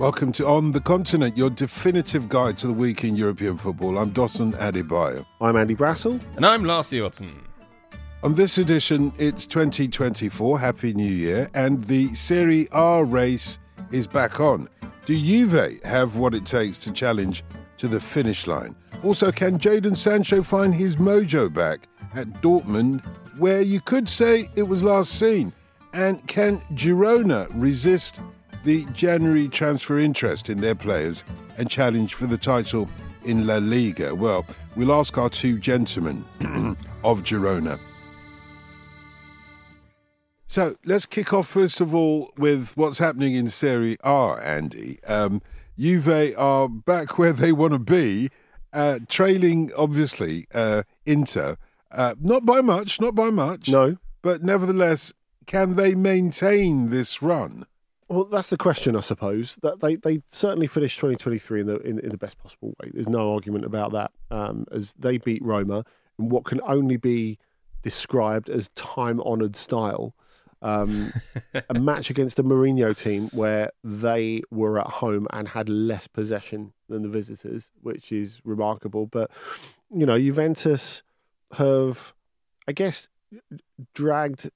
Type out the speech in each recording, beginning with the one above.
Welcome to On the Continent, your definitive guide to the week in European football. I'm Dotun Adebayo. I'm Andy Brassell. And I'm Lars Watson. On this edition, it's 2024, Happy New Year, and the Serie A race is back on. Do Juve have what it takes to challenge to the finish line? Also, can Jadon Sancho find his mojo back at Dortmund, where you could say it was last seen? And can Girona resist the January transfer interest in their players and challenge for the title in La Liga? Well, we'll ask our two gentlemen of Girona. So let's kick off first of all with what's happening in Serie A, Andy. Um, Juve are back where they want to be, uh, trailing obviously uh, Inter, uh, not by much, not by much. No. but nevertheless, can they maintain this run? Well, that's the question, I suppose. That they, they certainly finished 2023 in the in, in the best possible way. There's no argument about that. Um, as they beat Roma in what can only be described as time honoured style. Um, a match against a Mourinho team where they were at home and had less possession than the visitors, which is remarkable. But you know, Juventus have, I guess, dragged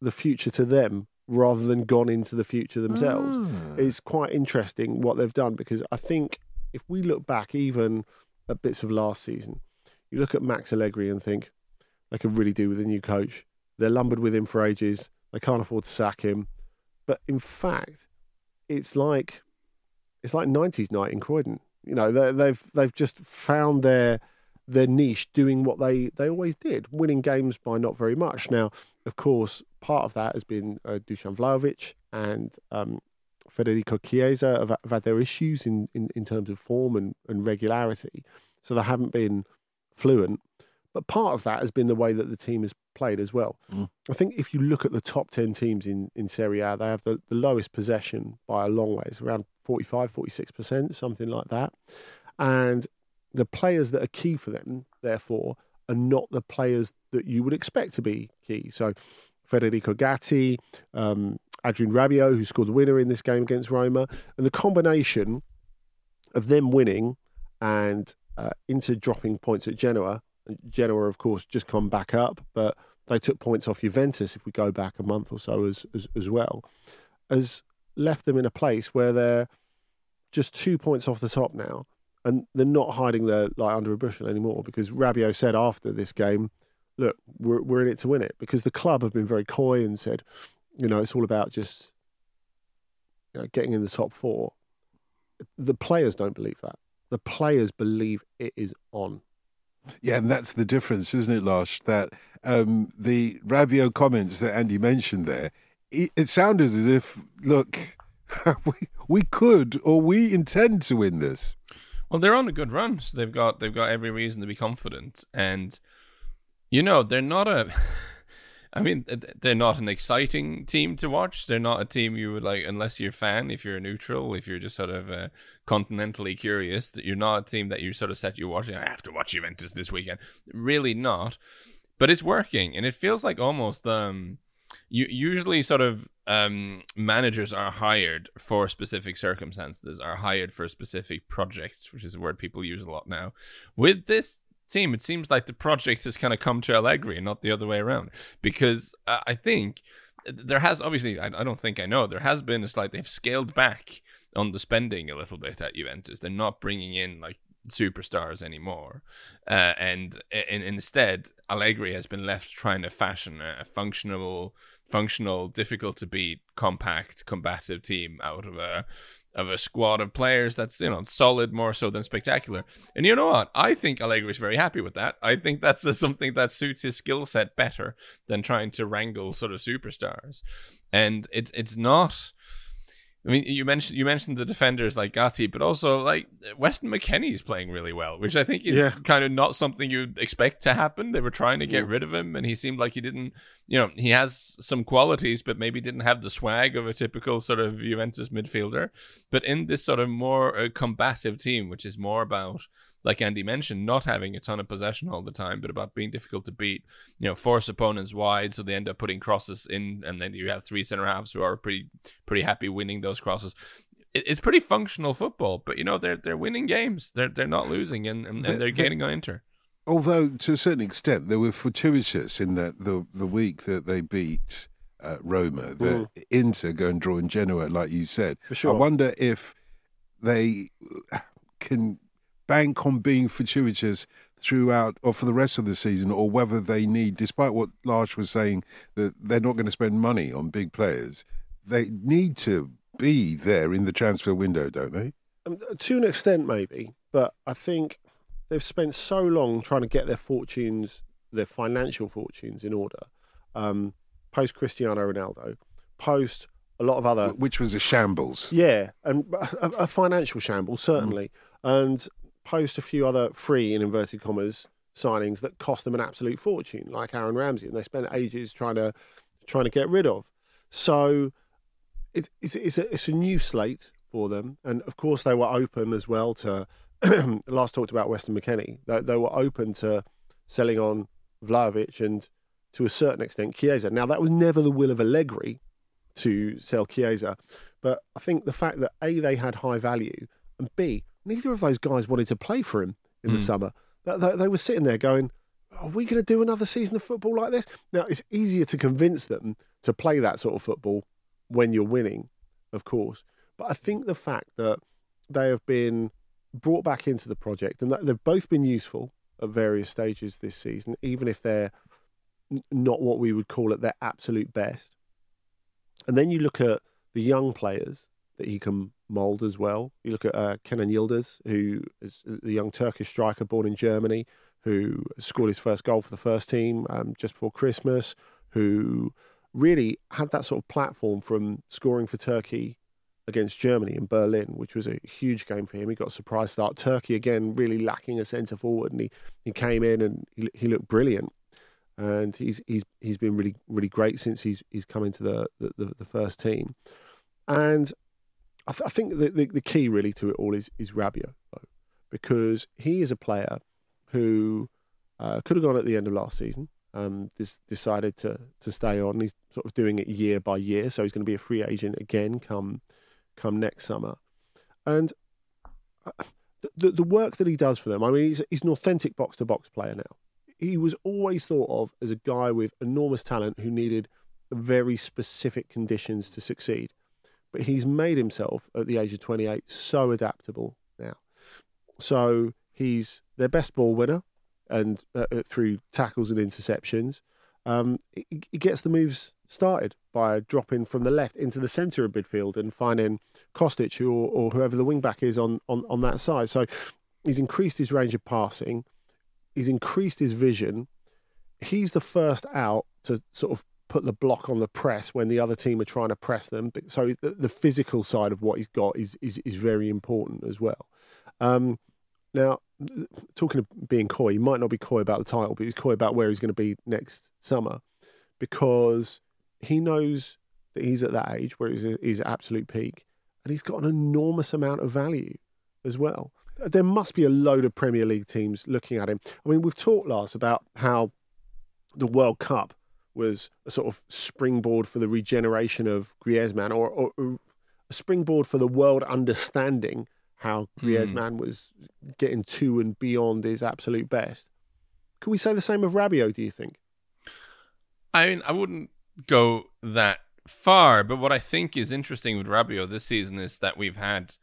the future to them rather than gone into the future themselves. Ah. It's quite interesting what they've done because I think if we look back even at bits of last season, you look at Max Allegri and think they could really do with a new coach. They're lumbered with him for ages. They can't afford to sack him. But in fact, it's like it's like nineties night in Croydon. You know, they, they've they've just found their their niche doing what they, they always did, winning games by not very much. Now, of course, part of that has been uh, Dusan Vlahovic and um, Federico Chiesa have, have had their issues in, in, in terms of form and, and regularity. So they haven't been fluent. But part of that has been the way that the team has played as well. I think if you look at the top 10 teams in, in Serie A, they have the, the lowest possession by a long way. It's around 45, 46%, something like that. And the players that are key for them, therefore, are not the players that you would expect to be key. So Federico Gatti, um, Adrien Rabiot, who scored the winner in this game against Roma, and the combination of them winning and uh, Inter dropping points at Genoa. And Genoa, of course, just come back up, but they took points off Juventus if we go back a month or so as as, as well, has left them in a place where they're just two points off the top now, and they're not hiding their like under a bushel anymore because Rabiot said after this game, "Look, we're we're in it to win it," because the club have been very coy and said, you know, it's all about just you know, getting in the top four. The players don't believe that. The players believe it is on. Yeah, and that's the difference, isn't it, Lars? That um, the Rabiot comments that Andy mentioned there, it, it sounded as if, look, we, we could or we intend to win this. Well, they're on a good run, so they've got they've got every reason to be confident, and you know they're not a. I mean, they're not an exciting team to watch. They're not a team you would like, unless you're a fan. If you're a neutral, if you're just sort of uh, continentally curious, that you're not a team that you sort of set you watching. I have to watch Juventus this weekend. Really not, but it's working, and it feels like almost um, you usually sort of um managers are hired for specific circumstances, are hired for specific projects, which is a word people use a lot now. With this team, it seems like the project has kind of come to Allegri and not the other way around. Because uh, I think there has obviously I, I don't think I know there has been a slight they've scaled back on the spending a little bit at Juventus. They're not bringing in like superstars anymore, uh, and, and instead Allegri has been left trying to fashion a functional, functional, difficult to beat, compact, combative team out of a of a squad of players that's you know solid more so than spectacular. And you know what? I think Allegri is very happy with that. I think that's something that suits his skill set better than trying to wrangle sort of superstars. And it's it's not I mean, you mentioned you mentioned the defenders like Gatti, but also like Weston McKennie is playing really well, which I think is Yeah. kind of not something you'd expect to happen. They were trying to get Mm. rid of him, and he seemed like he didn't. You know, he has some qualities, but maybe didn't have the swag of a typical sort of Juventus midfielder. But in this sort of more uh, combative team, which is more about like Andy mentioned, not having a ton of possession all the time, but about being difficult to beat. You know, force opponents wide, so they end up putting crosses in, and then you have three center halves who are pretty pretty happy winning those crosses. It, it's pretty functional football, but you know they're they're winning games. They're they're not losing, and and, and they're gaining on Inter. Although to a certain extent they were fortuitous in that the the week that they beat uh, Roma, the Inter go and draw in Genoa, like you said. For sure. I wonder if they can bank on being fortuitous throughout or for the rest of the season, or whether they need, despite what Lars was saying, that they're not going to spend money on big players. They need to be there in the transfer window, don't they? Um, to an extent, maybe, but I think they've spent so long trying to get their fortunes, their financial fortunes, in order. Um, post Cristiano Ronaldo, post a lot of other, Which was a shambles. yeah, and a, a financial shambles certainly, and post a few other free in inverted commas signings that cost them an absolute fortune, like Aaron Ramsey, and they spent ages trying to trying to get rid of. So it's it's it's a, it's a new slate for them, and of course they were open as well to. Lars talked about Weston McKennie. They, they were open to selling on Vlahovic and to a certain extent Chiesa. Now that was never the will of Allegri to sell Chiesa, but I think the fact that a they had high value and b neither of those guys wanted to play for him in the Mm. summer. They, they, they were sitting there going, "Are we going to do another season of football like this?" Now it's easier to convince them to play that sort of football when you're winning, of course. But I think the fact that they have been brought back into the project and that they've both been useful at various stages this season, even if they're not what we would call at their absolute best. And then you look at the young players that he can mould as well. You look at uh, Kenan Yildiz, who is the young Turkish striker born in Germany, who scored his first goal for the first team um, just before Christmas, who really had that sort of platform from scoring for Turkey against Germany in Berlin, which was a huge game for him. He got a surprise start. Turkey again really lacking a centre forward, and he, he came in and he, he looked brilliant. And he's he's he's been really really great since he's he's come into the, the, the first team. And I, th- I think the, the the key really to it all is is Rabiot, though, because he is a player who uh, could have gone at the end of last season. Um, this decided to to stay on. He's sort of doing it year by year, so he's going to be a free agent again come come next summer. And uh, the the, the work that he does for them, I mean, he's he's an authentic box to box player now. He was always thought of as a guy with enormous talent who needed very specific conditions to succeed. But he's made himself at the age of 28 so adaptable now. So he's their best ball winner and uh, uh, through tackles and interceptions. Um, he, gets the moves started by dropping from the left into the centre of midfield and finding Kostic or, or whoever the wing back is on, on, on that side. So he's increased his range of passing, he's increased his vision. He's the first out to sort of put the block on the press when the other team are trying to press them. So the, the physical side of what he's got is is, is very important as well. Um, now, talking of being coy, he might not be coy about the title, but he's coy about where he's going to be next summer because he knows that he's at that age where he's, at absolute peak and he's got an enormous amount of value as well. There must be a load of Premier League teams looking at him. I mean, we've talked Lars about how the World Cup was a sort of springboard for the regeneration of Griezmann or, or, or a springboard for the world understanding how hmm. Griezmann was getting to and beyond his absolute best. Could we say the same of Rabiot, do you think? I mean, I wouldn't go that far. But what I think is interesting with Rabiot this season is that we've had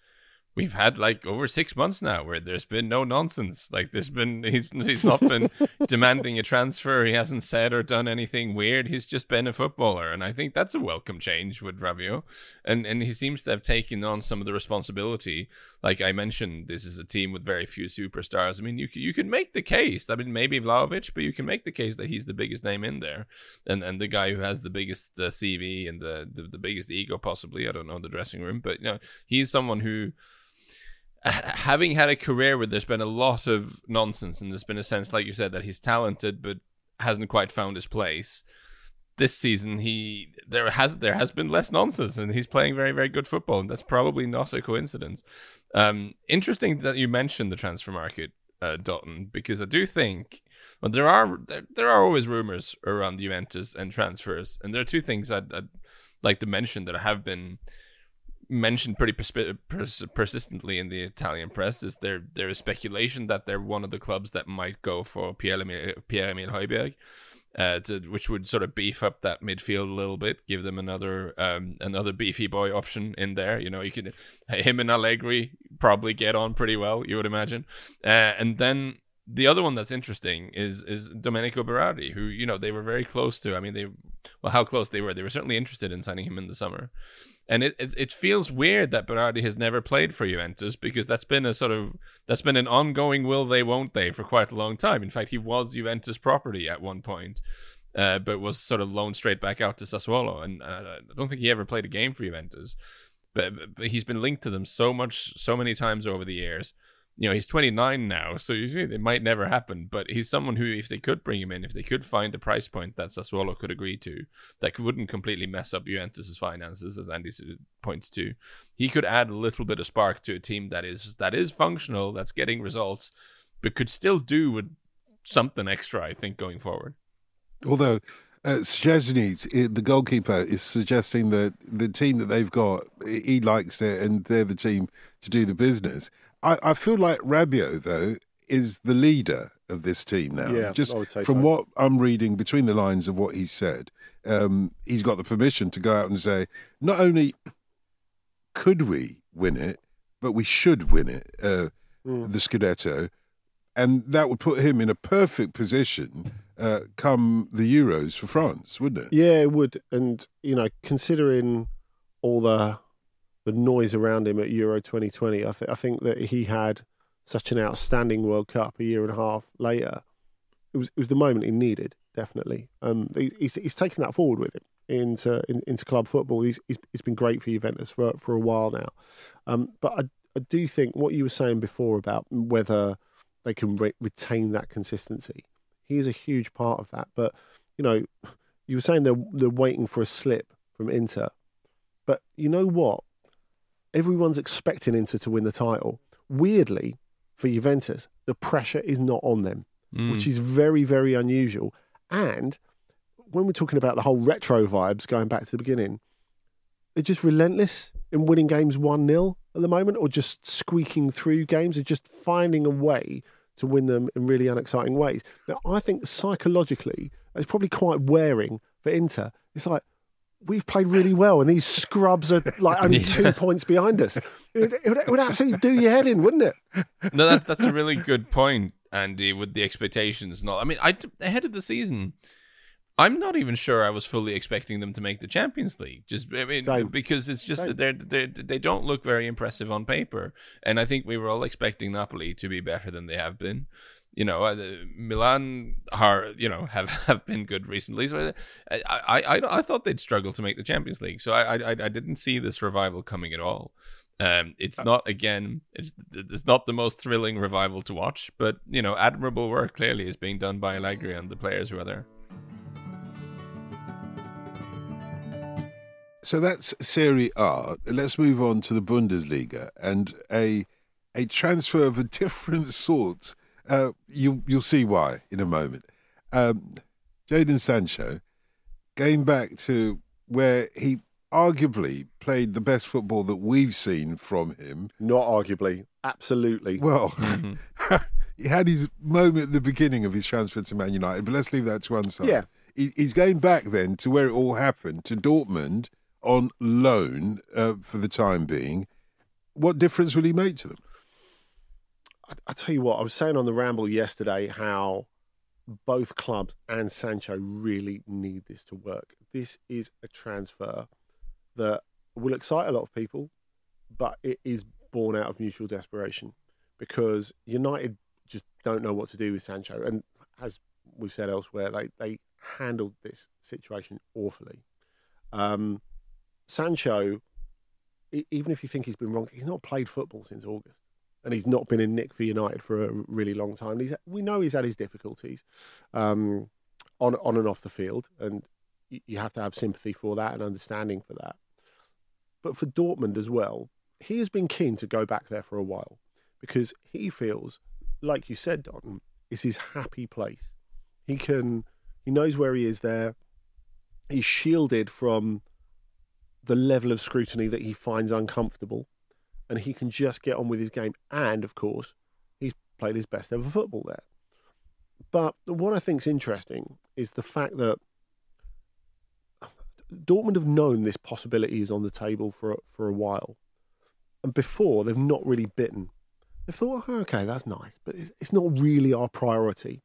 we've had like over six months now where there's been no nonsense. Like there's mm. been he's he's not been demanding a transfer. He hasn't said or done anything weird. He's just been a footballer, and I think that's a welcome change with Rabiot. And and he seems to have taken on some of the responsibility. Like I mentioned, this is a team with very few superstars. I mean, you you can make the case. I mean, maybe Vlahovic, but you can make the case that he's the biggest name in there, and and the guy who has the biggest uh, CV and the, the the biggest ego possibly. I don't know the dressing room, but you know, he's someone who having had a career where there's been a lot of nonsense and there's been a sense, like you said, that he's talented but hasn't quite found his place. This season, he there has there has been less nonsense, and he's playing very very good football, and that's probably not a coincidence. Um, interesting that you mentioned the transfer market, uh, because I do think well, there are there, there are always rumors around Juventus and transfers, and there are two things I'd, I'd like to mention that have been mentioned pretty persp- pers- persistently in the Italian press is there there is speculation that they're one of the clubs that might go for Pierre Emile Højbjerg, uh, to, which would sort of beef up that midfield a little bit, give them another um, another beefy boy option in there. You know, you could him and Allegri probably get on pretty well, you would imagine, uh, and then. The other one that's interesting is is Domenico Berardi, who you know they were very close to. I mean, they well, how close they were. They were certainly interested in signing him in the summer, and it, it, it feels weird that Berardi has never played for Juventus because that's been a sort of that's been an ongoing will they won't they for quite a long time. In fact, he was Juventus property at one point, uh, but was sort of loaned straight back out to Sassuolo, and uh, I don't think he ever played a game for Juventus. But, but he's been linked to them so much, so many times over the years you know, he's 29 now, so it might never happen. But he's someone who, if they could bring him in, if they could find a price point that Sassuolo could agree to, that wouldn't completely mess up Juventus's finances, as Andy points to, he could add a little bit of spark to a team that is that is functional, that's getting results, but could still do with something extra. I think going forward. Although uh, the goalkeeper, is suggesting that the team that they've got, he likes it, and they're the team to do the business. I, I feel like Rabiot, though, is the leader of this team now. Yeah, just from so. what I'm reading between the lines of what he said, um, he's got the permission to go out and say, not only could we win it, but we should win it, uh, mm. the Scudetto, and that would put him in a perfect position uh, come the Euros for France, wouldn't it? Yeah, it would. And you know, considering all the the noise around him at Euro 2020. I, th- I think that he had such an outstanding World Cup a year and a half later. It was it was the moment he needed, definitely. Um, he, he's he's taken that forward with him into in, into club football. He's, he's he's been great for Juventus for for a while now. Um, but I I do think what you were saying before about whether they can re- retain that consistency, he is a huge part of that. But you know, you were saying they're they're waiting for a slip from Inter, but you know what? Everyone's expecting Inter to win the title. Weirdly, for Juventus, the pressure is not on them, mm. which is very, very unusual. And when we're talking about the whole retro vibes going back to the beginning, they're just relentless in winning games 1 0 at the moment or just squeaking through games and just finding a way to win them in really unexciting ways. Now, I think psychologically, it's probably quite wearing for Inter. It's like, we've played really well, and these scrubs are like only yeah. two points behind us. It would, it, would, it would, absolutely do your head in, wouldn't it? No, that, that's a really good point, Andy. With the expectations, not. I mean, I ahead of the season, I'm not even sure I was fully expecting them to make the Champions League. Just I mean, Same. because it's just that they're, they're they don't look very impressive on paper, and I think we were all expecting Napoli to be better than they have been you know, uh, Milan are you know have, have been good recently. So I, I I I thought they'd struggle to make the Champions League. So I I I didn't see this revival coming at all. Um, it's uh, not again, it's it's not the most thrilling revival to watch, but you know, admirable work clearly is being done by Allegri and the players who are there. So that's Serie A. Let's move on to the Bundesliga and a a transfer of a different sort uh, you you'll see why in a moment. Um, Jadon Sancho, going back to where he arguably played the best football that we've seen from him. Not arguably, absolutely. Well, mm-hmm. he had his moment at the beginning of his transfer to Man United, but let's leave that to one side. Yeah. he- he's going back then to where it all happened to Dortmund on loan uh, for the time being. What difference will he make to them? I, I tell you what, I was saying on the ramble yesterday how both clubs and Sancho really need this to work. This is a transfer that will excite a lot of people, but it is born out of mutual desperation because United just don't know what to do with Sancho. And as we've said elsewhere, they, they handled this situation awfully. Um, Sancho, even if you think he's been wrong, he's not played football since August. And he's not been in Nick for United for a really long time. He's, we know he's had his difficulties um, on on and off the field, and you have to have sympathy for that and understanding for that. But for Dortmund as well, he has been keen to go back there for a while because he feels, like you said, Don, is his happy place. He can, he knows where he is there. He's shielded from the level of scrutiny that he finds uncomfortable, and he can just get on with his game. And of course, he's played his best ever football there. But what I think is interesting is the fact that Dortmund have known this possibility is on the table for for a while, and before they've not really bitten. They've thought, oh, okay, that's nice, but it's, it's not really our priority,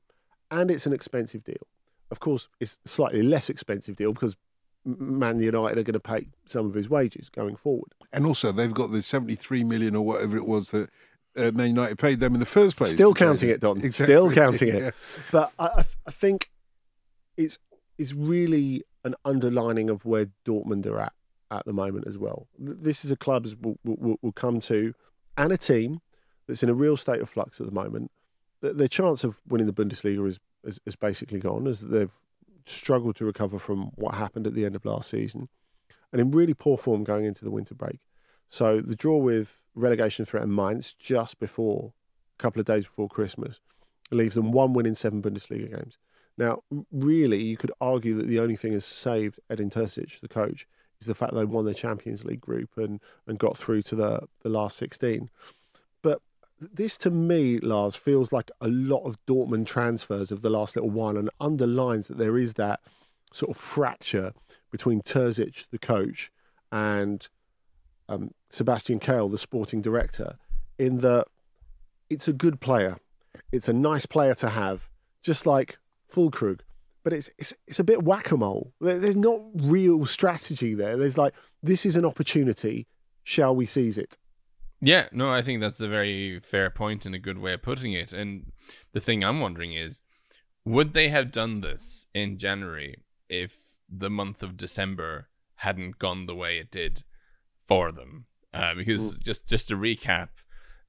and it's an expensive deal. Of course, it's a slightly less expensive deal because Man United are going to pay some of his wages going forward. And also, they've got the 73 million or whatever it was that uh, Man United paid them in the first place. Still counting it, Don. Exactly. Still counting it. Yeah. But I, I, think it's it's really an underlining of where Dortmund are at at the moment as well. This is a club we'll, we'll, we'll come to, and a team that's in a real state of flux at the moment. The, their chance of winning the Bundesliga is, is, is basically gone as they've struggled to recover from what happened at the end of last season, and in really poor form going into the winter break. So the draw with relegation threat in Mainz just before a couple of days before Christmas leaves them one win in seven Bundesliga games. Now, really, you could argue that the only thing has saved Edin Terzic, the coach, is the fact they won the Champions League group and, and got through to the, the last 16. This, to me, Lars, feels like a lot of Dortmund transfers of the last little while and underlines that there is that sort of fracture between Terzic, the coach, and um, Sebastian Kehl, the sporting director, in that it's a good player. It's a nice player to have, just like Füllkrug. But it's it's it's a bit whack a mole. There's not real strategy there. There's like this is an opportunity. Shall we seize it? Yeah, no, I think that's a very fair point and a good way of putting it. And the thing I'm wondering is, would they have done this in January if the month of December hadn't gone the way it did for them? Uh, because just just to recap,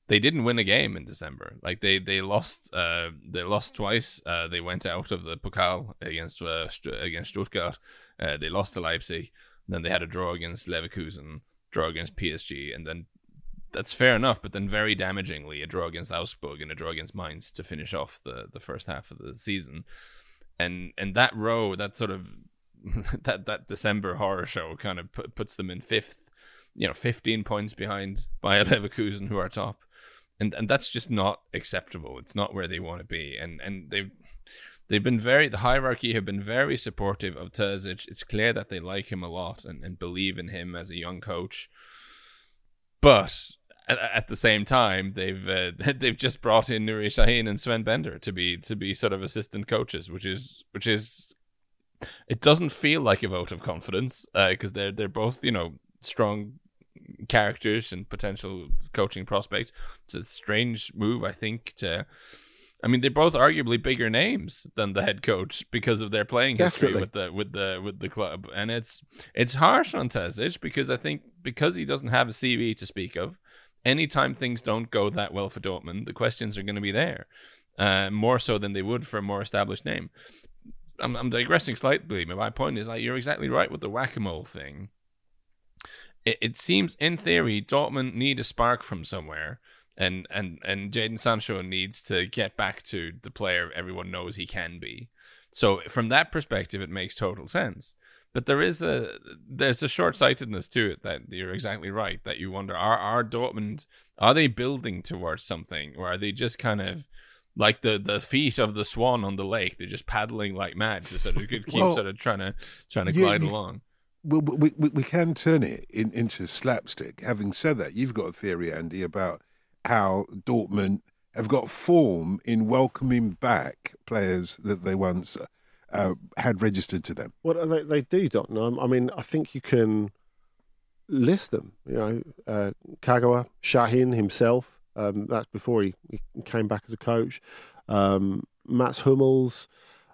they didn't win a game in December. Like they they lost uh they lost twice. Uh, they went out of the Pokal against uh, against Stuttgart. Uh, they lost to Leipzig. Then they had a draw against Leverkusen, draw against PSG, and then that's fair enough. But then very damagingly, a draw against Augsburg and a draw against Mainz to finish off the the first half of the season. And and that row, that sort of that that December horror show, kind of put, puts them in fifth. You know, fifteen points behind Bayer Leverkusen, who are top and and that's just not acceptable. It's not where they want to be, and and they've they've been very the hierarchy have been very supportive of Terzic. It's clear that they like him a lot and, and believe in him as a young coach, but. At, at the same time, they've uh, they've just brought in Nuri Sahin and Sven Bender to be to be sort of assistant coaches, which is which is it doesn't feel like a vote of confidence because they're they're both you know strong characters and potential coaching prospects. It's a strange move, I think. To, I mean, they're both arguably bigger names than the head coach because of their playing history Definitely. with the with the with the club, and it's it's harsh on Terzic because I think because he doesn't have a CV to speak of. Anytime things don't go that well for Dortmund, the questions are going to be there, uh, more so than they would for a more established name. I'm, I'm digressing slightly, but my point is like you're exactly right with the whack a mole thing it, it seems in theory Dortmund need a spark from somewhere, and and and Jadon Sancho needs to get back to the player everyone knows he can be. So from that perspective, it makes total sense. But there is a there's a short sightedness to it that you're exactly right. That you wonder are are Dortmund are they building towards something or are they just kind of like the the feet of the swan on the lake. They're just paddling like mad to sort of keep Well, sort of trying to trying to yeah, glide you- along. Well, we, we, we can turn it in, into slapstick. Having said that, you've got a theory, Andy, about how Dortmund have got form in welcoming back players that they once uh, had registered to them. Well, they, they do, Dotun. I mean, I think you can list them. You know, uh, Kagawa, Sahin himself. Um, that's before he, he came back as a coach. Um, Mats Hummels.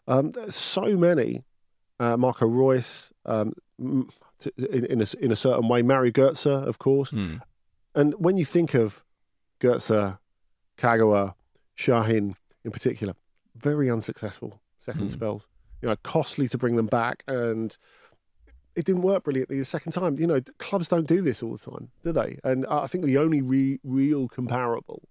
Um, so many. Uh, Marco Reus. Um, m- t- in, in, a, in a certain way, Mario Götze, of course. Hmm. And when you think of Götze, Kagawa, Sahin in particular, very unsuccessful second Hmm. spells. You know, costly to bring them back, and it didn't work brilliantly the second time. You know, clubs don't do this all the time, do they? And I think the only re- real comparable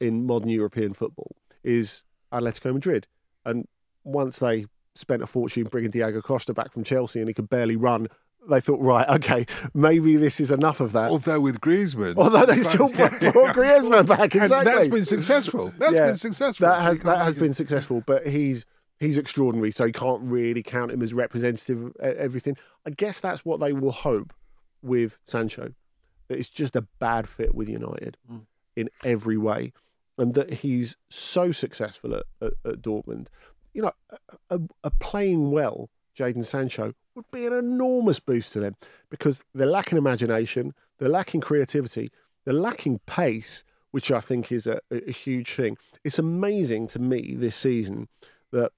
in modern European football is Atletico Madrid. And once they spent a fortune bringing Diego Costa back from Chelsea and he could barely run, they thought, right, okay, maybe this is enough of that. Although with Griezmann, Although they still brought brought Griezmann back, And exactly. that's been successful. That's Yeah, been successful. That has can't that has been successful, but he's he's extraordinary, so you can't really count him as representative of everything. I guess that's what they will hope with Sancho. That it's just a bad fit with United mm. in every way, and that he's so successful at, at, at Dortmund. You know, a, a, a playing well Jadon Sancho would be an enormous boost to them because they're lacking imagination, they're lacking creativity, they're lacking pace, which I think is a, a huge thing. It's amazing to me this season that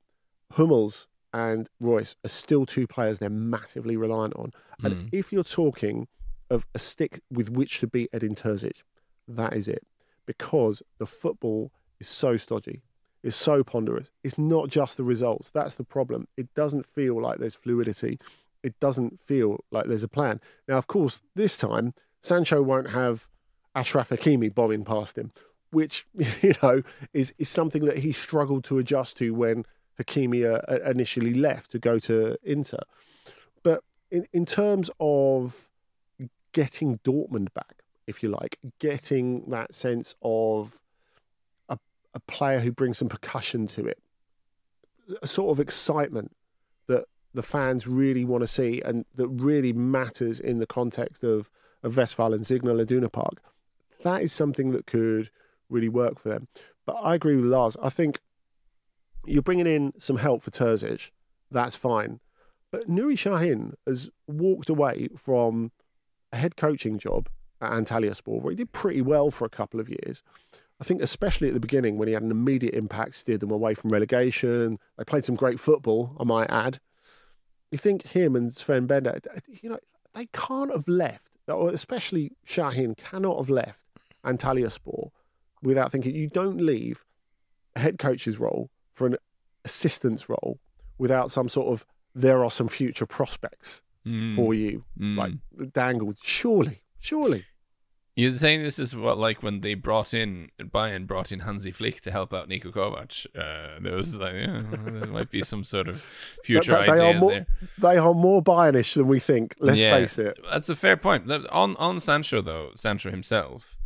Hummels and Reus are still two players they're massively reliant on. And mm. if you're talking of a stick with which to beat Edin Terzic, that is it. Because the football is so stodgy, it's so ponderous. It's not just the results. That's the problem. It doesn't feel like there's fluidity. It doesn't feel like there's a plan. Now, of course, this time Sancho won't have Ashraf Hakimi bombing past him, which you know is is something that he struggled to adjust to when Hakimi uh, initially left to go to Inter. But in in terms of getting Dortmund back, if you like, getting that sense of a, player who brings some percussion to it, a sort of excitement that the fans really want to see and that really matters in the context of, of Westphal and Signal Iduna Park. That is something that could really work for them. But I agree with Lars. I think you're bringing in some help for Terzic. That's fine. But Nuri Sahin has walked away from a head coaching job at Antalyaspor, where he did pretty well for a couple of years. I think, especially at the beginning, when he had an immediate impact, steered them away from relegation. They played some great football, I might add. You think him and Sven Bender, you know, they can't have left, or especially Sahin cannot have left Antalyaspor without thinking. You don't leave a head coach's role for an assistant's role without some sort of there are some future prospects Mm. for you, Mm. like dangled. Surely, surely. You're saying this is what like when they brought in Bayern brought in Hansi Flick to help out Niko Kovač. Uh, there was like yeah, there might be some sort of future But- but idea they are more, there. They are more Bayernish than we think. Let's Yeah, face it. That's a fair point. On on Sancho though, Sancho himself,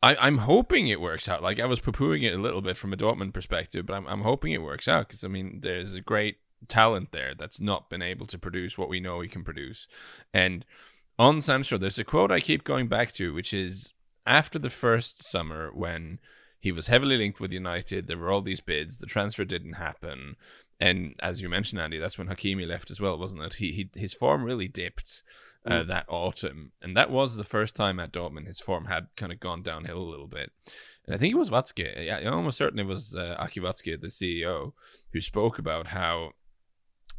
I I'm hoping it works out. Like I was poo-pooing it a little bit from a Dortmund perspective, but I'm I'm hoping it works out because I mean there's a great talent there that's not been able to produce what we know he can produce, and on Sancho, there's a quote I keep going back to, which is after the first summer when he was heavily linked with United, there were all these bids, the transfer didn't happen, and as you mentioned, Andy, that's when Hakimi left as well, wasn't it? He, he his form really dipped uh, that autumn, and that was the first time at Dortmund his form had kind of gone downhill a little bit. And I think it was Watzke, yeah, almost certainly it was uh, Aki the CEO, who spoke about how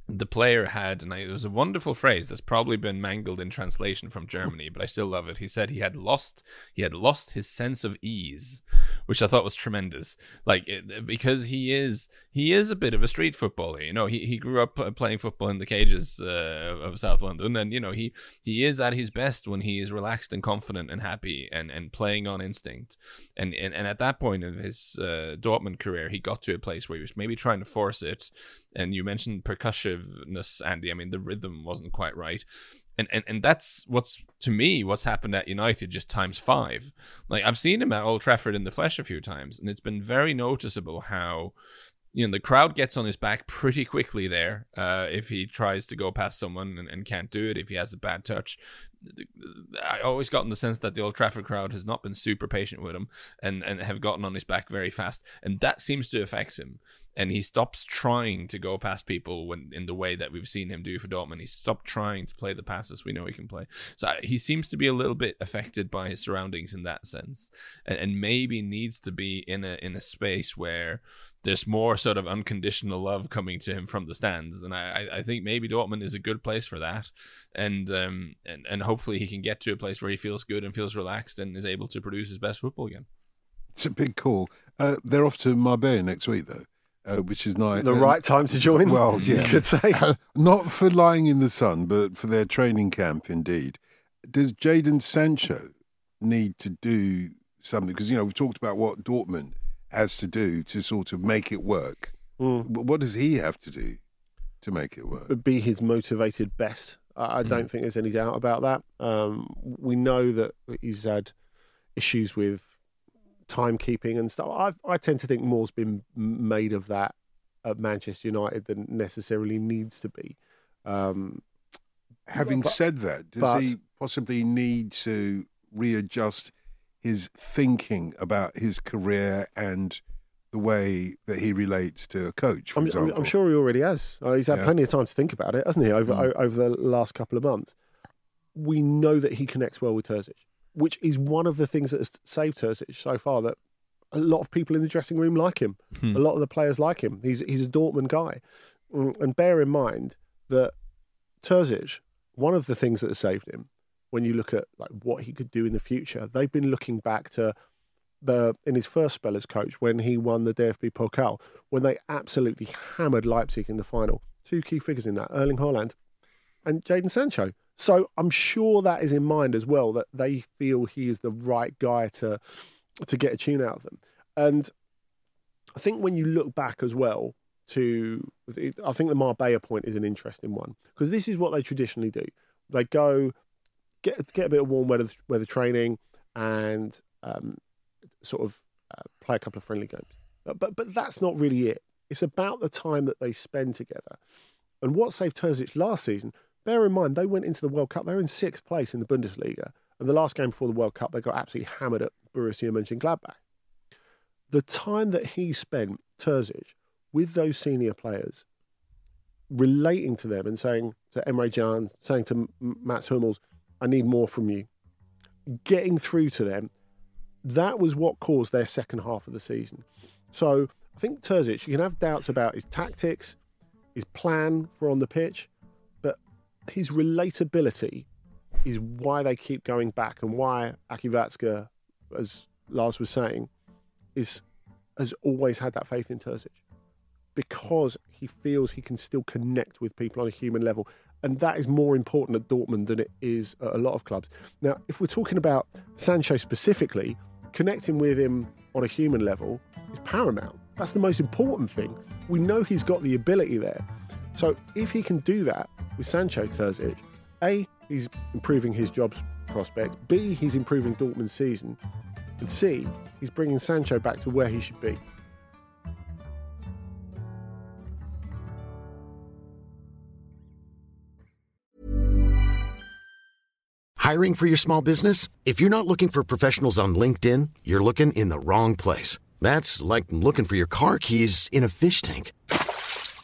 the player had, and it was a wonderful phrase that's probably been mangled in translation from Germany, but I still love it. He said he had lost, he had lost his sense of ease, which I thought was tremendous. Like it, because he is, he is a bit of a street footballer. You know, he, he grew up uh, playing football in the cages uh, of South London, and you know he he is at his best when he is relaxed and confident and happy and and playing on instinct. And and, and at that point in his uh, Dortmund career, he got to a place where he was maybe trying to force it. And you mentioned Andy. I mean, the rhythm wasn't quite right. And, and and that's what's to me what's happened at United just times five. Like I've seen him at Old Trafford in the flesh a few times, and it's been very noticeable how you know the crowd gets on his back pretty quickly there uh, if he tries to go past someone and, and, can't do it if he has a bad touch i always gotten the sense that the old trafford crowd has not been super patient with him and, and have gotten on his back very fast and that seems to affect him and he stops trying to go past people when in the way that we've seen him do for Dortmund. He stopped trying to play the passes we know he can play. So he seems to be a little bit affected by his surroundings in that sense, and, and maybe needs to be in a in a space where there's more sort of unconditional love coming to him from the stands, and I, I think maybe Dortmund is a good place for that, and um and, and hopefully he can get to a place where he feels good and feels relaxed and is able to produce his best football again. It's a big call. Uh, they're off to Marbella next week, though. Uh, which is nice. The right time to join. Well, yeah, you could say not for lying in the sun, but for their training camp. Indeed, does Jadon Sancho need to do something? Because you know we've talked about what Dortmund has to do to sort of make it work. Mm. What does he have to do to make it work? Be his motivated best. I don't mm. think there's any doubt about that. Um, we know that he's had issues with timekeeping and stuff. I, I tend to think more's been made of that at Manchester United than necessarily needs to be. Um, Having but, said that, does but, he possibly need to readjust his thinking about his career and the way that he relates to a coach. I'm, I'm, sure he already has. Uh, he's had yeah. plenty of time to think about it, hasn't he? Over mm. over the last couple of months, we know that he connects well with Terzic, which is one of the things that has saved Terzic so far. That a lot of people in the dressing room like him. Hmm. A lot of the players like him. He's he's a Dortmund guy, mm, and bear in mind that Terzic, one of the things that has saved him when you look at like what he could do in the future. They've been looking back to the in his first spell as coach when he won the DFB Pokal when they absolutely hammered Leipzig in the final. Two key figures in that: Erling Haaland and Jadon Sancho. So I'm sure that is in mind as well that they feel he is the right guy to to get a tune out of them. And I think when you look back as well to, I think the Marbella point is an interesting one because this is what they traditionally do. They go get get a bit of warm weather weather training and um, sort of uh, play a couple of friendly games. But, but but that's not really it. It's about the time that they spend together. And what saved Terzic last season? Bear in mind they went into the World Cup. They were in sixth place in the Bundesliga, and the last game before the World Cup they got absolutely hammered at Borussia Mönchengladbach. The time that he spent Terzic with those senior players, relating to them and saying to Emre Can, saying to Mats Hummels, I need more from you. Getting through to them, that was what caused their second half of the season. So I think Terzic, you can have doubts about his tactics, his plan for on the pitch, his relatability is why they keep going back and why Aki Watzke, as Lars was saying, is has always had that faith in Terzic because he feels he can still connect with people on a human level and that is more important at Dortmund than it is at a lot of clubs. Now, if we're talking about Sancho specifically, connecting with him on a human level is paramount. That's the most important thing. We know he's got the ability there. So if he can do that with Sancho Terzic, A, he's improving his job's prospects, B, he's improving Dortmund's season, and C, he's bringing Sancho back to where he should be. Hiring for your small business? If you're not looking for professionals on LinkedIn, you're looking in the wrong place. That's like looking for your car keys in a fish tank.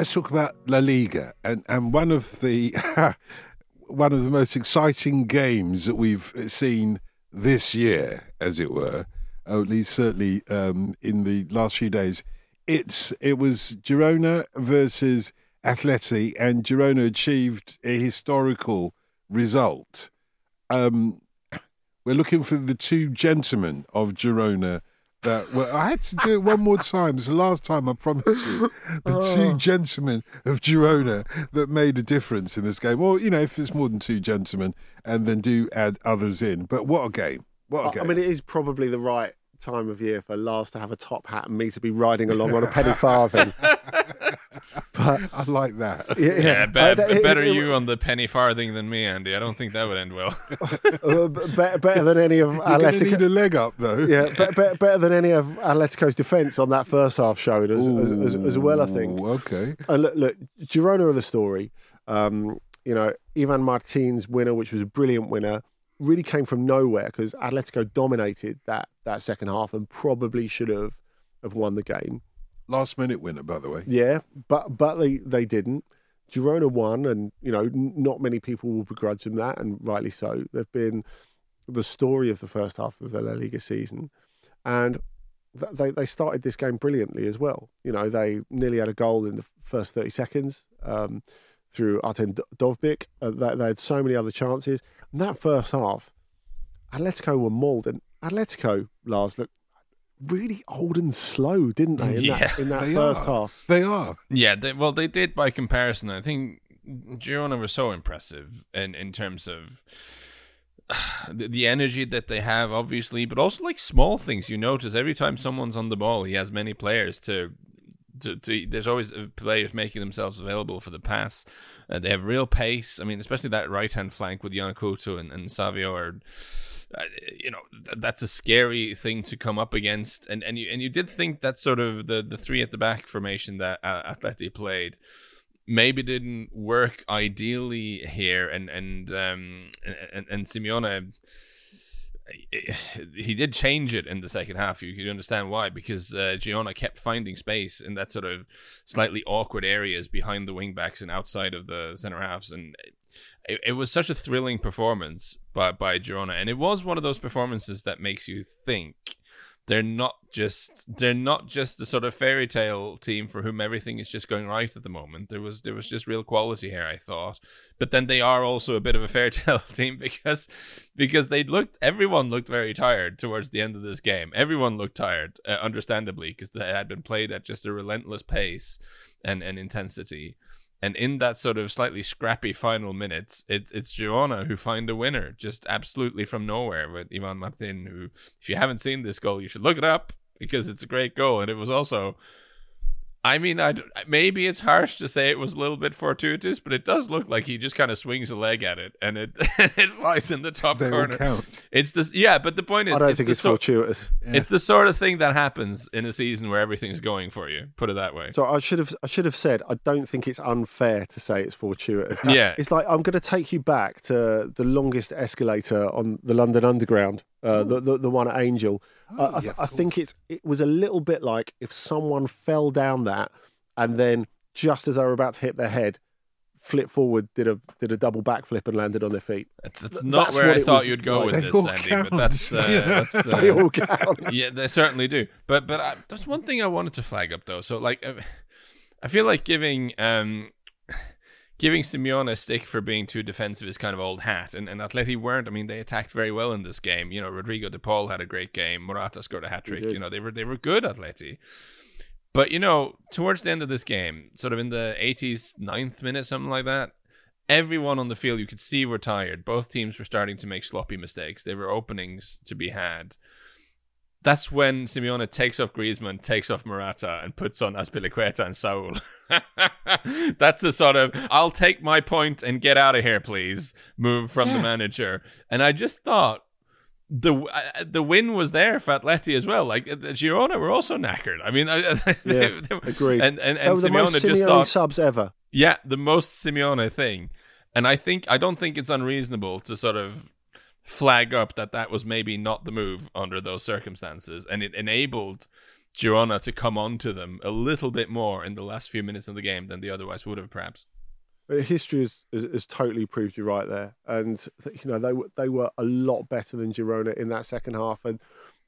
Let's talk about La Liga and, and one of the one of the most exciting games that we've seen this year, as it were, at least certainly um, in the last few days. It's it was Girona versus Atleti, and Girona achieved a historical result. Um, we're looking for the two gentlemen of Girona. That well, I had to do it one more time. It's the last time, I promise you. The two oh. gentlemen of Girona that made a difference in this game. Or you know, if it's more than two gentlemen, and then do add others in. But what a game! What a game! I mean, it is probably the right time of year for Lars to have a top hat and me to be riding along on a penny farthing. but I like that. yeah, Yeah, yeah. be- Uh, it- better it- you on the penny farthing than me, Andy. I don't think that would end well. uh, better, better than any of You're going to need Atletico. a leg up, though. Yeah, be- be- better than any of Atletico's defence on that first half showed as, as, as, as well. I think. Okay. And look, look, Girona are the story. Um, you know, Ivan Martin's winner, which was a brilliant winner, really came from nowhere because Atletico dominated that that second half and probably should have have won the game. Last minute winner, by the way. Yeah, but but they they didn't. Girona won, and you know, n- not many people will begrudge them that, and rightly so. They've been the story of the first half of the La Liga season, and th- they they started this game brilliantly as well. You know, they nearly had a goal in the first thirty seconds um, through Artem Dovbyk. Uh, they, they had so many other chances. And that first half, Atletico were mauled, and Atletico, Lars, looked really old and slow, didn't they? In Yeah, that, in that They first are. half. They are. Yeah, they, well, they did by comparison. I think Girona was so impressive in in terms of the, the energy that they have, obviously, but also like small things. You notice every time someone's on the ball, he has many players to. To, to, there's always players making themselves available for the pass. Uh, they have real pace. I mean, especially that right hand flank with Yan Couto and, and Savio are uh, you know th- that's a scary thing to come up against and and you and you did think that sort of the the three at the back formation that uh, Atleti played maybe didn't work ideally here and and um and, and Simeone he did change it in the second half. You can understand why because uh, Girona kept finding space in that sort of slightly awkward areas behind the wingbacks and outside of the center halves, and it, it was such a thrilling performance by by Girona, and it was one of those performances that makes you think they're not just they're not just the sort of fairy tale team for whom everything is just going right at the moment. There was there was just real quality here, I thought. But then they are also a bit of a fairy tale team because because they looked everyone looked very tired towards the end of this game. Everyone looked tired, uh, understandably, because they had been played at just a relentless pace and and intensity. And in that sort of slightly scrappy final minutes, it's it's Girona who find a winner just absolutely from nowhere with Ivan Martin. Who, if you haven't seen this goal, you should look it up because it's a great goal. And it was also, I mean, I maybe it's harsh to say it was a little bit fortuitous, but it does look like he just kind of swings a leg at it and it it flies in the top They corner. count. It's this, yeah. But the point is, I don't it's think the it's sort- fortuitous. It's the sort of thing that happens in a season where everything's going for you. Put it that way. So I should have I should have said I don't think it's unfair to say it's fortuitous. Yeah. It's like I'm going to take you back to the longest escalator on the London Underground, uh, the, the the one at Angel. I, I, yeah, of I think it's it was a little bit like if someone fell down that and then just as they were about to hit their head, flip forward, did a did a double backflip and landed on their feet. That's, that's not that's where I thought you'd go like. with They this, all Andy. count. But that's, uh, Yeah. that's uh, They all count. yeah, they certainly do. But but uh, there's one thing I wanted to flag up though. So like, uh, I feel like giving um giving Simeone a stick for being too defensive is kind of old hat, and and Atleti weren't. I mean, they attacked very well in this game. You know, Rodrigo De Paul had a great game. Morata scored a hat trick. You know, they were they were good Atleti. But you know, towards the end of this game, sort of in the 80s, 9th minute, something like that, everyone on the field you could see were tired. Both teams were starting to make sloppy mistakes. There were openings to be had. That's when Simeone takes off Griezmann, takes off Morata, and puts on Azpilicueta and Saul. that's the sort of I'll take my point and get out of here, please. Move from Yeah. the manager. And I just thought the uh, the win was there for Atleti as well. Like uh, Girona were also knackered. I mean, Yeah, agreed. And and, and Simeone just Simeone thought subs ever. yeah, the most Simeone thing. And I think I don't think it's unreasonable to sort of flag up that that was maybe not the move under those circumstances and it enabled Girona to come on to them a little bit more in the last few minutes of the game than they otherwise would have perhaps. Uh, History has, has, totally proved you right there, and you know they they were a lot better than Girona in that second half, and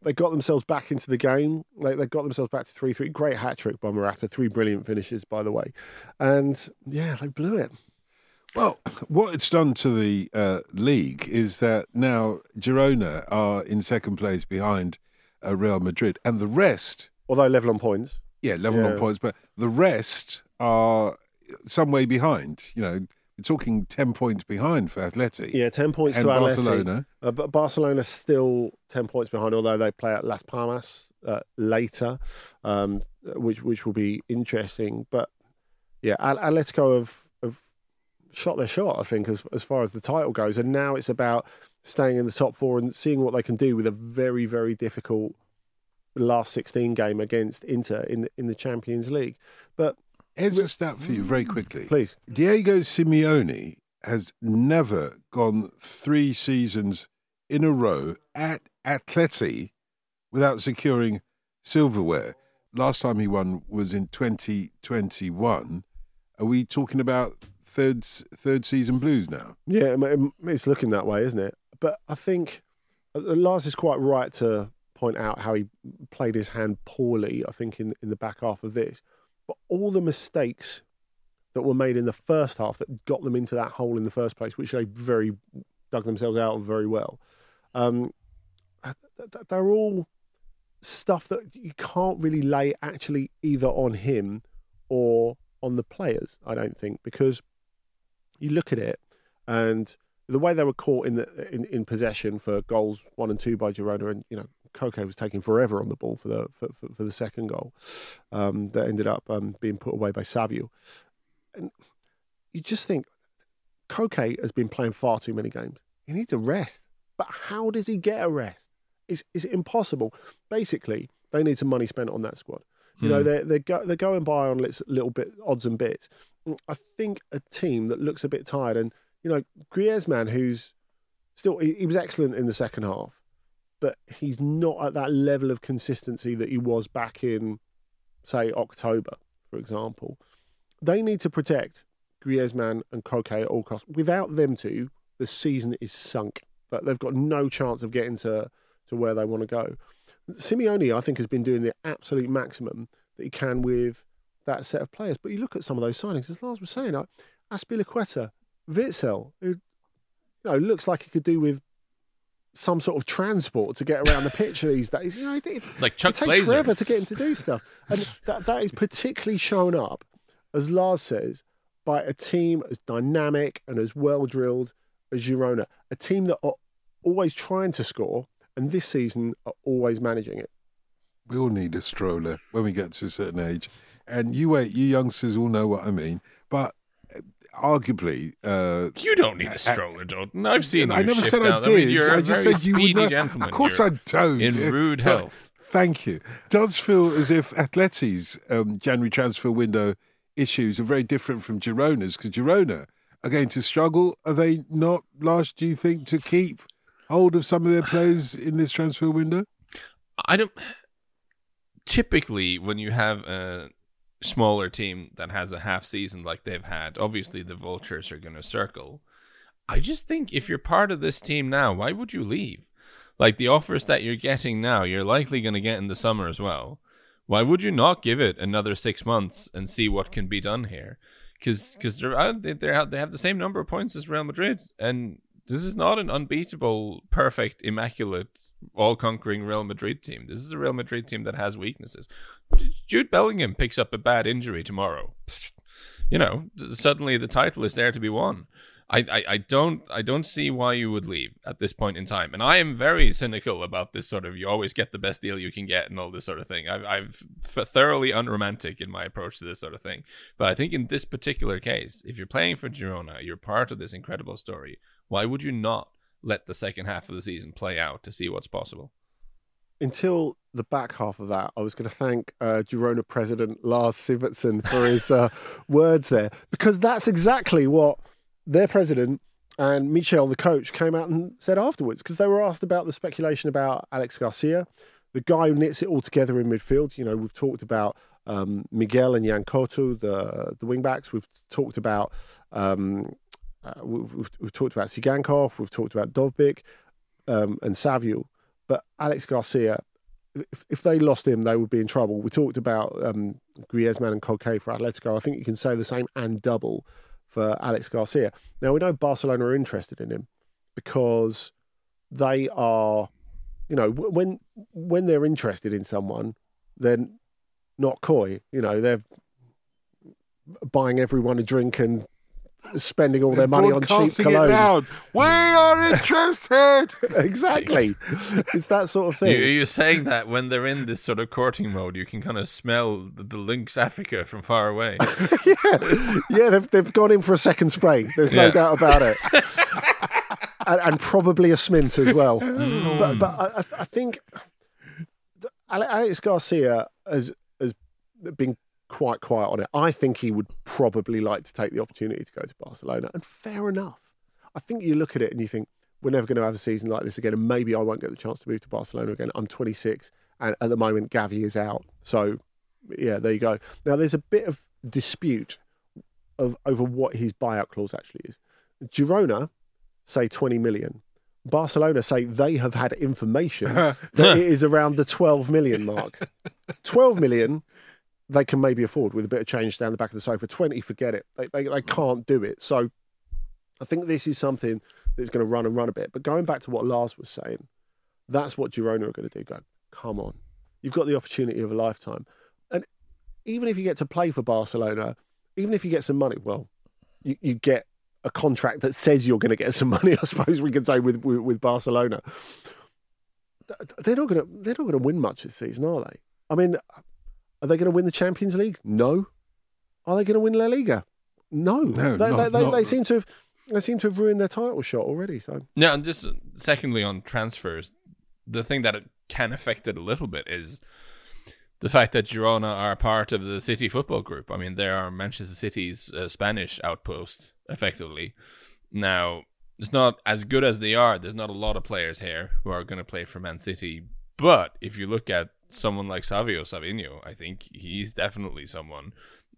they got themselves back into the game. They they got themselves back to three three. Great hat trick by Morata, three brilliant finishes by the way, and yeah, they blew it. Well, what it's done to the uh, league is that now Girona are in second place behind uh, Real Madrid, and the rest, Although level on points, yeah, level on points, but the rest are some way behind. You know, we're talking ten points behind for Atleti. yeah, ten points and to Atleti. Barcelona. Uh, but Barcelona's still ten points behind, although they play at Las Palmas uh, later, um, which which will be interesting. But yeah, Atletico have have shot their shot, I think, as as far as the title goes, and now it's about staying in the top four and seeing what they can do with a very very difficult last sixteen game against Inter in the, in the Champions League. But Here's a stat for you very quickly. please, Diego Simeone has never gone three seasons in a row at Atleti without securing silverware. Last time he won was in 2021. Are we talking about third third season blues now? Yeah, it- it- it's looking that way, isn't it? But I think uh, Lars is quite right to point out how he played his hand poorly. I think in in the back half of this, but all the mistakes that were made in the first half that got them into that hole in the first place, which they very dug themselves out of very well. Um, th- they're all stuff that you can't really lay actually either on him or on the players. I don't think because you look at it and the way they were caught in the in, in possession for goals one and two by Girona, and you know Koke was taking forever on the ball for the for, for, for the second goal um, that ended up um, being put away by Savio. And you just think Koke has been playing far too many games. He needs a rest, but how does he get a rest? Is is it impossible? Basically, they need some money spent on that squad. You know, they're they're, go, they're going by on little bit odds and bits. I think a team that looks a bit tired, and you know, Griezmann, who's still he, he was excellent in the second half, but he's not at that level of consistency that he was back in, say, October, for example. They need to protect Griezmann and Koke at all costs. Without them two, the season is sunk. But they've got no chance of getting to to where they want to go. Simeone, I think, has been doing the absolute maximum that he can with that set of players. But you look at some of those signings, as Lars was saying, like Azpilicueta, Witsel, who you know looks like he could do with some sort of transport to get around the pitch these days. You know, it, it- Like Chuck it takes Blazer. forever to get him to do stuff, and that that is particularly shown up, as Lars says, by a team as dynamic and as well drilled as Girona, a team that are always trying to score, and this season are always managing it. We all need a stroller when we get to a certain age. And you wait, you youngsters all know what I mean. But uh, arguably, uh, You don't need a stroller, Jordan. I've seen you I never said out. I did. mean, you're a I just said you would know. gentleman. Of course You're I don't. In rude health. Thank you. Does feel as if Atleti's um, January transfer window issues are very different from Girona's because Girona are going to struggle. Are they not, Lars, do you think, to keep hold of some of their players in this transfer window? I don't. Typically, when you have a smaller team that has a half season like they've had, obviously the vultures are going to circle. I just think if you're part of this team now, why would you leave? Like the offers that you're getting now, you're likely going to get in the summer as well. Why would you not give it another six months and see what can be done here? Because because they're out, they they have the same number of points as Real Madrid, and this is not an unbeatable, perfect, immaculate, all-conquering Real Madrid team. This is a Real Madrid team that has weaknesses. Jude Bellingham picks up a bad injury tomorrow. You know, suddenly the title is there to be won. I, I, I don't I don't see why you would leave at this point in time, and I am very cynical about this sort of you always get the best deal you can get and all this sort of thing. I've I've thoroughly unromantic in my approach to this sort of thing, but I think in this particular case, if you're playing for Girona, you're part of this incredible story. Why would you not let the second half of the season play out to see what's possible? until the back half of that, I was going to thank uh, Girona president Lars Sivertsen for his uh, words there, because that's exactly what their president and Michel, the coach, came out and said afterwards, because they were asked about the speculation about Alex Garcia, the guy who knits it all together in midfield. You know, we've talked about um, Miguel and Yan Couto, the the wingbacks. We've talked about um, uh, we've, we've, we've, talked about Tsygankov. We've talked about Dovbyk um, and Savio. But Alex Garcia, if, if they lost him, they would be in trouble. We talked about um, Griezmann and Koke for Atletico. I think you can say the same and double for Alex Garcia. Now we know Barcelona are interested in him because they are, you know, when when they're interested in someone, they're not coy. You know, they're buying everyone a drink and spending all their money on cheap cologne. We are interested. exactly. It's that sort of thing. You, are saying that when they're in this sort of courting mode, you can kind of smell the, the lynx Africa from far away. yeah, yeah. They've they've gone in for a second spray. There's no yeah. doubt about it. and, and, probably a smint as well. Mm. But but I, I think Alex Garcia has has been quite quiet on it. I think he would probably like to take the opportunity to go to Barcelona, and fair enough. I think you look at it and you think we're never going to have a season like this again, and maybe I won't get the chance to move to Barcelona again. I'm 26, and at the moment Gavi is out, so yeah, there you go. Now there's a bit of dispute of over what his buyout clause actually is. Girona say 20 million. Barcelona say they have had information that it is around the 12 million mark. 12 million they can maybe afford with a bit of change down the back of the sofa. 20, forget it. They, they, they can't do it. So I think this is something that's going to run and run a bit. But going back to what Lars was saying, that's what Girona are going to do. Go, come on. You've got the opportunity of a lifetime. And even if you get to play for Barcelona, even if you get some money, well, you, you get a contract that says you're going to get some money, I suppose we can say with, with, with Barcelona. They're not going to they're not going to win much this season, are they? I mean, are they going to win the Champions League? No. Are they going to win La Liga? No. No, they, not, they, not. they seem to have they seem to have ruined their title shot already. So yeah, and just secondly on transfers, the thing that it can affect it a little bit is the fact that Girona are part of the City Football Group. I mean, they are Manchester City's uh, Spanish outpost, effectively. Now, it's not as good as they are. There's not a lot of players here who are going to play for Man City. But if you look at someone like Savio Savinho, I think he's definitely someone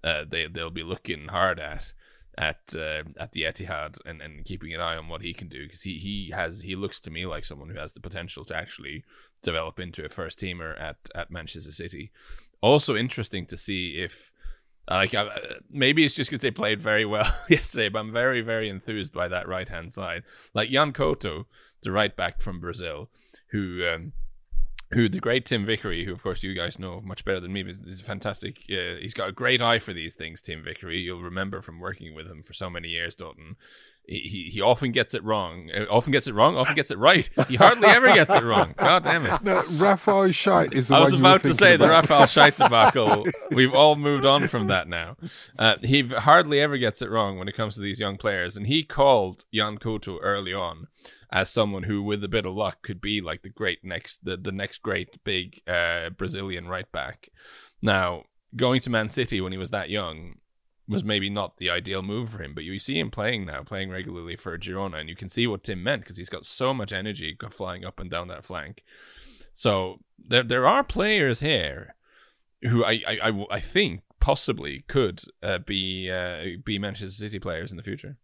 uh, they they'll be looking hard at at uh, at the Etihad and, and keeping an eye on what he can do because he, he has he looks to me like someone who has the potential to actually develop into a first teamer at at Manchester City. Also interesting to see if like uh, maybe it's just because they played very well yesterday, but I'm very very enthused by that right hand side. Like Yan Couto, the right back from Brazil, who um, who the great Tim Vickery, who of course you guys know much better than me, but he's fantastic. Uh, he's got a great eye for these things. Tim Vickery, you'll remember from working with him for so many years, Dotun. He, he often gets it wrong. Uh, often gets it wrong. Often gets it right. He hardly ever gets it wrong. God damn it! No, Rafael Scheidt is the I was about to say about. the Rafael Scheidt debacle. We've all moved on from that now. Uh, he hardly ever gets it wrong when it comes to these young players, and he called Yan Couto early on as someone who, with a bit of luck, could be like the great next the, the next great big uh, Brazilian right back. Now, going to Man City when he was that young was maybe not the ideal move for him, but you see him playing now, playing regularly for Girona, and you can see what Tim meant because he's got so much energy flying up and down that flank. So there there are players here who I I, I, I think possibly could uh, be uh, be Manchester City players in the future.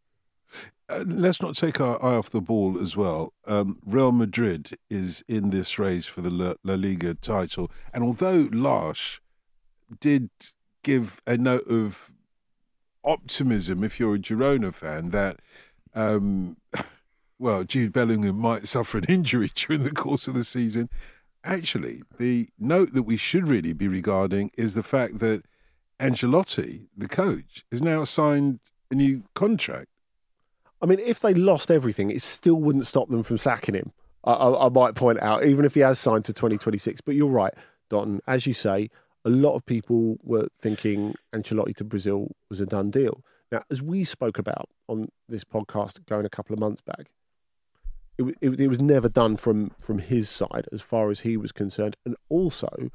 Uh, let's not take our eye off the ball as well. Um, Real Madrid is in this race for the La, Liga title, and although Lars did give a note of optimism, if you're a Girona fan, that um, well, Jude Bellingham might suffer an injury during the course of the season. Actually, the note that we should really be regarding is the fact that Ancelotti, the coach, has now signed a new contract I mean, if they lost everything, it still wouldn't stop them from sacking him. I, I, I might point out, even if he has signed to 2026. But you're right, Dotun. As you say, a lot of people were thinking Ancelotti to Brazil was a done deal. Now, as we spoke about on this podcast going a couple of months back, it, it, it was never done from from his side as far as he was concerned, and also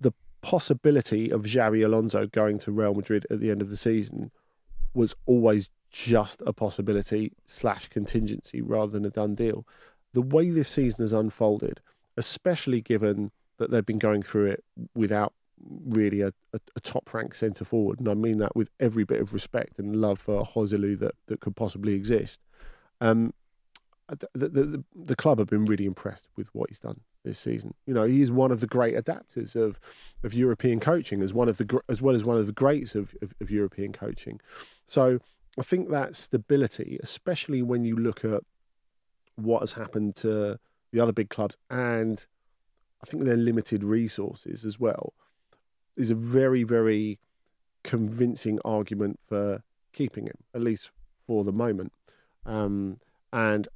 the possibility of Xabi Alonso going to Real Madrid at the end of the season was always just a possibility slash contingency rather than a done deal. The way this season has unfolded, especially given that they've been going through it without really a, a, a top rank centre forward, and I mean that with every bit of respect and love for Joselu that, that could possibly exist. Um, the, the, the club have been really impressed with what he's done this season. You know, he is one of the great adapters of of European coaching, as one of the as well as one of the greats of, of, of European coaching. So I think that stability, especially when you look at what has happened to the other big clubs and I think their limited resources as well, is a very, very convincing argument for keeping him, at least for the moment. Um, and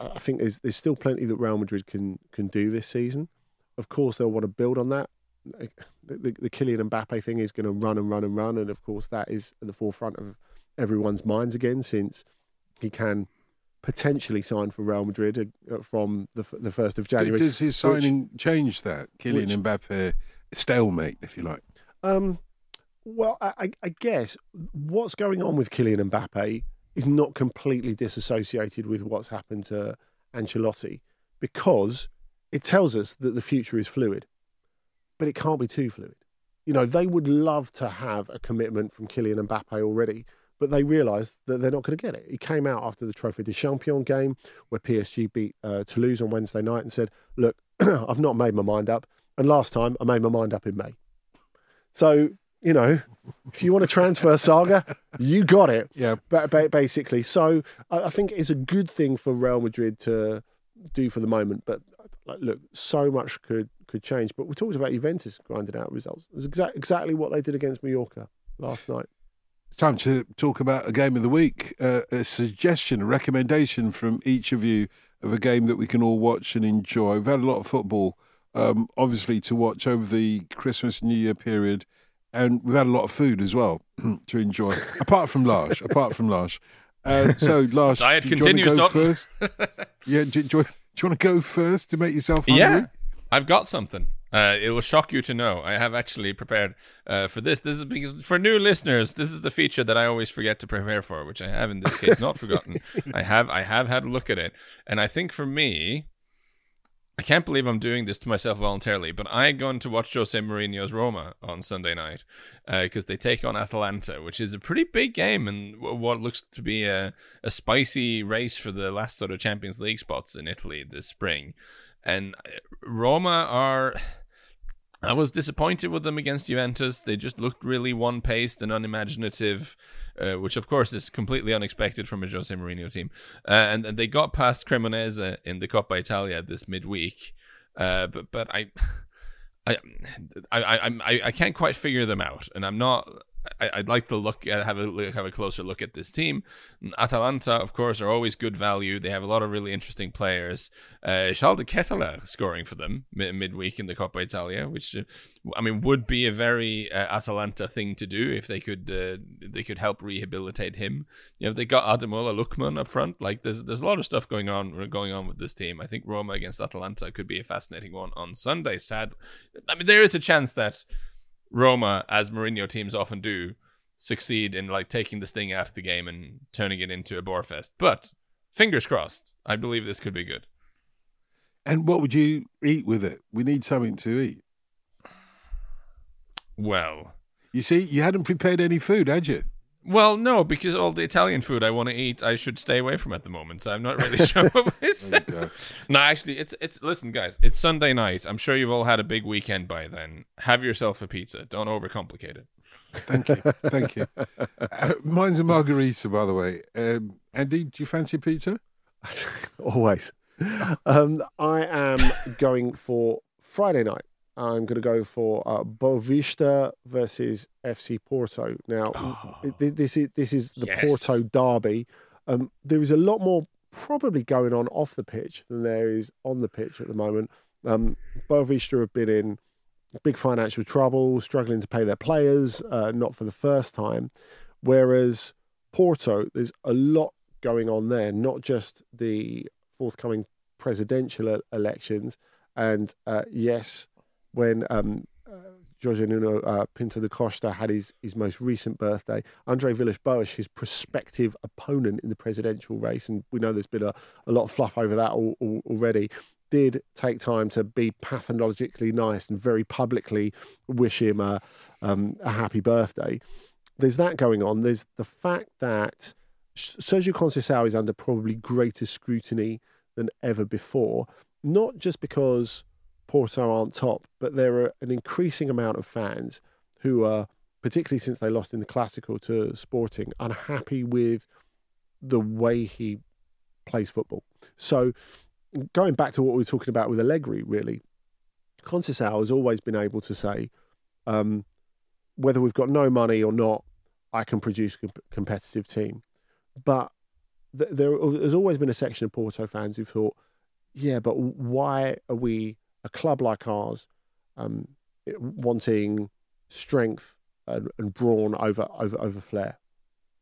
I think there's there's still plenty that Real Madrid can can do this season. Of course, they'll want to build on that. The, the, the Kylian Mbappe thing is going to run and run and run, and of course, that is at the forefront of everyone's minds again since he can potentially sign for Real Madrid uh, from the the first of January. Does his signing which, change that Kylian which, Mbappe stalemate, if you like? Um, well, I, I guess what's going on with Kylian Mbappe is not completely disassociated with what's happened to Ancelotti because it tells us that the future is fluid, but it can't be too fluid. You know, they would love to have a commitment from Kylian Mbappe already, but they realised that they're not going to get it. He came out after the Trophée des Champions game where PSG beat uh, Toulouse on Wednesday night and said, Look, I've not made my mind up. And last time I made my mind up in May. So, you know, if you want to transfer saga, you got it. Yeah. But basically, so I think it's a good thing for Real Madrid to do for the moment. But look, so much could could change. But we talked about Juventus grinding out results. It's exa- exactly what they did against Mallorca last night. It's time to talk about a game of the week. Uh, a suggestion, a recommendation from each of you of a game that we can all watch and enjoy. We've had a lot of football um, obviously to watch over the Christmas New Year period, and we've had a lot of food as well to enjoy. apart from Lars, apart from Lars. Uh, so Lars, diet do, do continues. You want to go first? yeah, do, do, you want, do you want to go first to make yourself hungry? Yeah, I've got something. Uh, it will shock you to know I have actually prepared uh, for this. This is because for new listeners, this is the feature that I always forget to prepare for, which I have in this case not forgotten. I have I have had a look at it, and I think for me, I can't believe I'm doing this to myself voluntarily, but I'm going to watch Jose Mourinho's Roma on Sunday night because uh, they take on Atalanta, which is a pretty big game and what looks to be a, a spicy race for the last sort of Champions League spots in Italy this spring. And uh, Roma are I was disappointed with them against Juventus. They just looked really one paced and unimaginative, uh, which of course is completely unexpected from a Jose Mourinho team. Uh, and, and, they got past Cremonese in the Coppa Italia this midweek. Uh, but but I, I, I, I, I can't quite figure them out, and I'm not I, would like to look at have a have a closer look at this team. Atalanta, of course, are always good value. They have a lot of really interesting players. Uh, Charles de Ketelaere scoring for them mid- midweek in the Coppa Italia, which uh, I mean would be a very uh, Atalanta thing to do if they could uh, they could help rehabilitate him. You know, they got Ademola Lookman up front. Like there's there's a lot of stuff going on going on with this team. I think Roma against Atalanta could be a fascinating one on Sunday. Sad, I mean there is a chance that Roma, as Mourinho teams often do, succeed in like taking this thing out of the game and turning it into a bore fest. But fingers crossed. I believe this could be good. And what would you eat with it? We need something to eat. Well, you see, you hadn't prepared any food, had you? Well, no, because all the Italian food I want to eat, I should stay away from at the moment. So I'm not really sure what it's. no, actually, it's it's. Listen, guys, it's Sunday night. I'm sure you've all had a big weekend by then. Have yourself a pizza. Don't overcomplicate it. Thank you, thank you. Uh, mine's a margarita, by the way. Um, Andy, do you fancy pizza? Always. Um, I am going for Friday night. I'm going to go for uh, Boavista versus FC Porto. Now, oh, this is this is the yes. Porto derby. Um, there is a lot more probably going on off the pitch than there is on the pitch at the moment. Um, Boavista have been in big financial trouble, struggling to pay their players, uh, not for the first time. Whereas Porto, there's a lot going on there, not just the forthcoming presidential elections. And uh, yes, when um, uh, Jorge Nuno uh, Pinto da Costa had his, his most recent birthday, Andre Villas Boas, his prospective opponent in the presidential race, and we know there's been a, a lot of fluff over that all, all, already, did take time to be pathologically nice and very publicly wish him a, um, a happy birthday. There's that going on. There's the fact that Sergio Conceição is under probably greater scrutiny than ever before, not just because Porto aren't top, but there are an increasing amount of fans who are, particularly since they lost in the Classical to Sporting, unhappy with the way he plays football. So going back to what we were talking about with Allegri, really, Conceição has always been able to say, um, whether we've got no money or not, I can produce a competitive team. But th- there, there's always been a section of Porto fans who've thought, yeah, but why are we a club like ours um, wanting strength and, and brawn over over over flair?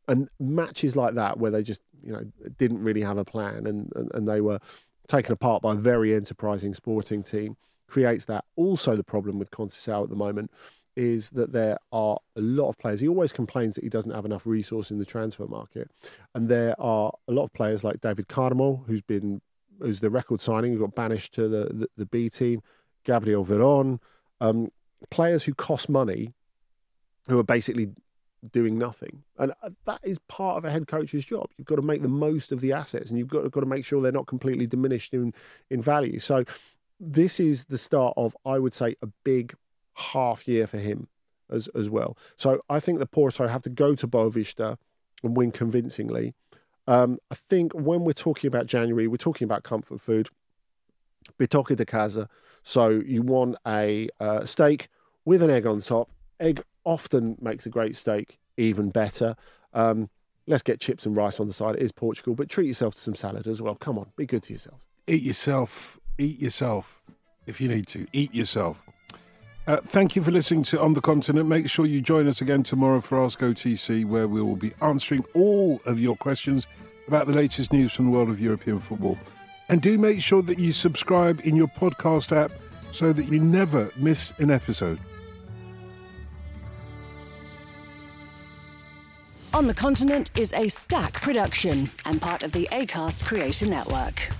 And matches like that, where they just you know didn't really have a plan and, and, and they were taken apart by a very enterprising sporting team creates that. Also, the problem with Conceição at the moment is that there are a lot of players. He always complains that he doesn't have enough resource in the transfer market, and there are a lot of players like David Carmo, who's been who's the record signing, who got banished to the the, the B team, Gabriel Veron, um, players who cost money, who are basically doing nothing. And uh, that is part of a head coach's job. You've got to make the most of the assets and you've got to, got to make sure they're not completely diminished in, in value. So this is the start of, I would say, a big half year for him as, as well. So I think the Porto have to go to Boavista and win convincingly. Um, I think when we're talking about January, we're talking about comfort food. Bitoque de casa. So you want a uh, steak with an egg on top. Egg often makes a great steak even better. Um, let's get chips and rice on the side. It is Portugal, but treat yourself to some salad as well. Come on, be good to yourself. Eat yourself. Eat yourself if you need to. Eat yourself. Uh, thank you for listening to On the Continent. Make sure you join us again tomorrow for Ask OTC, where we will be answering all of your questions about the latest news from the world of European football. And do make sure that you subscribe in your podcast app so that you never miss an episode. On the Continent is a stack production and part of the ACAST Creator Network.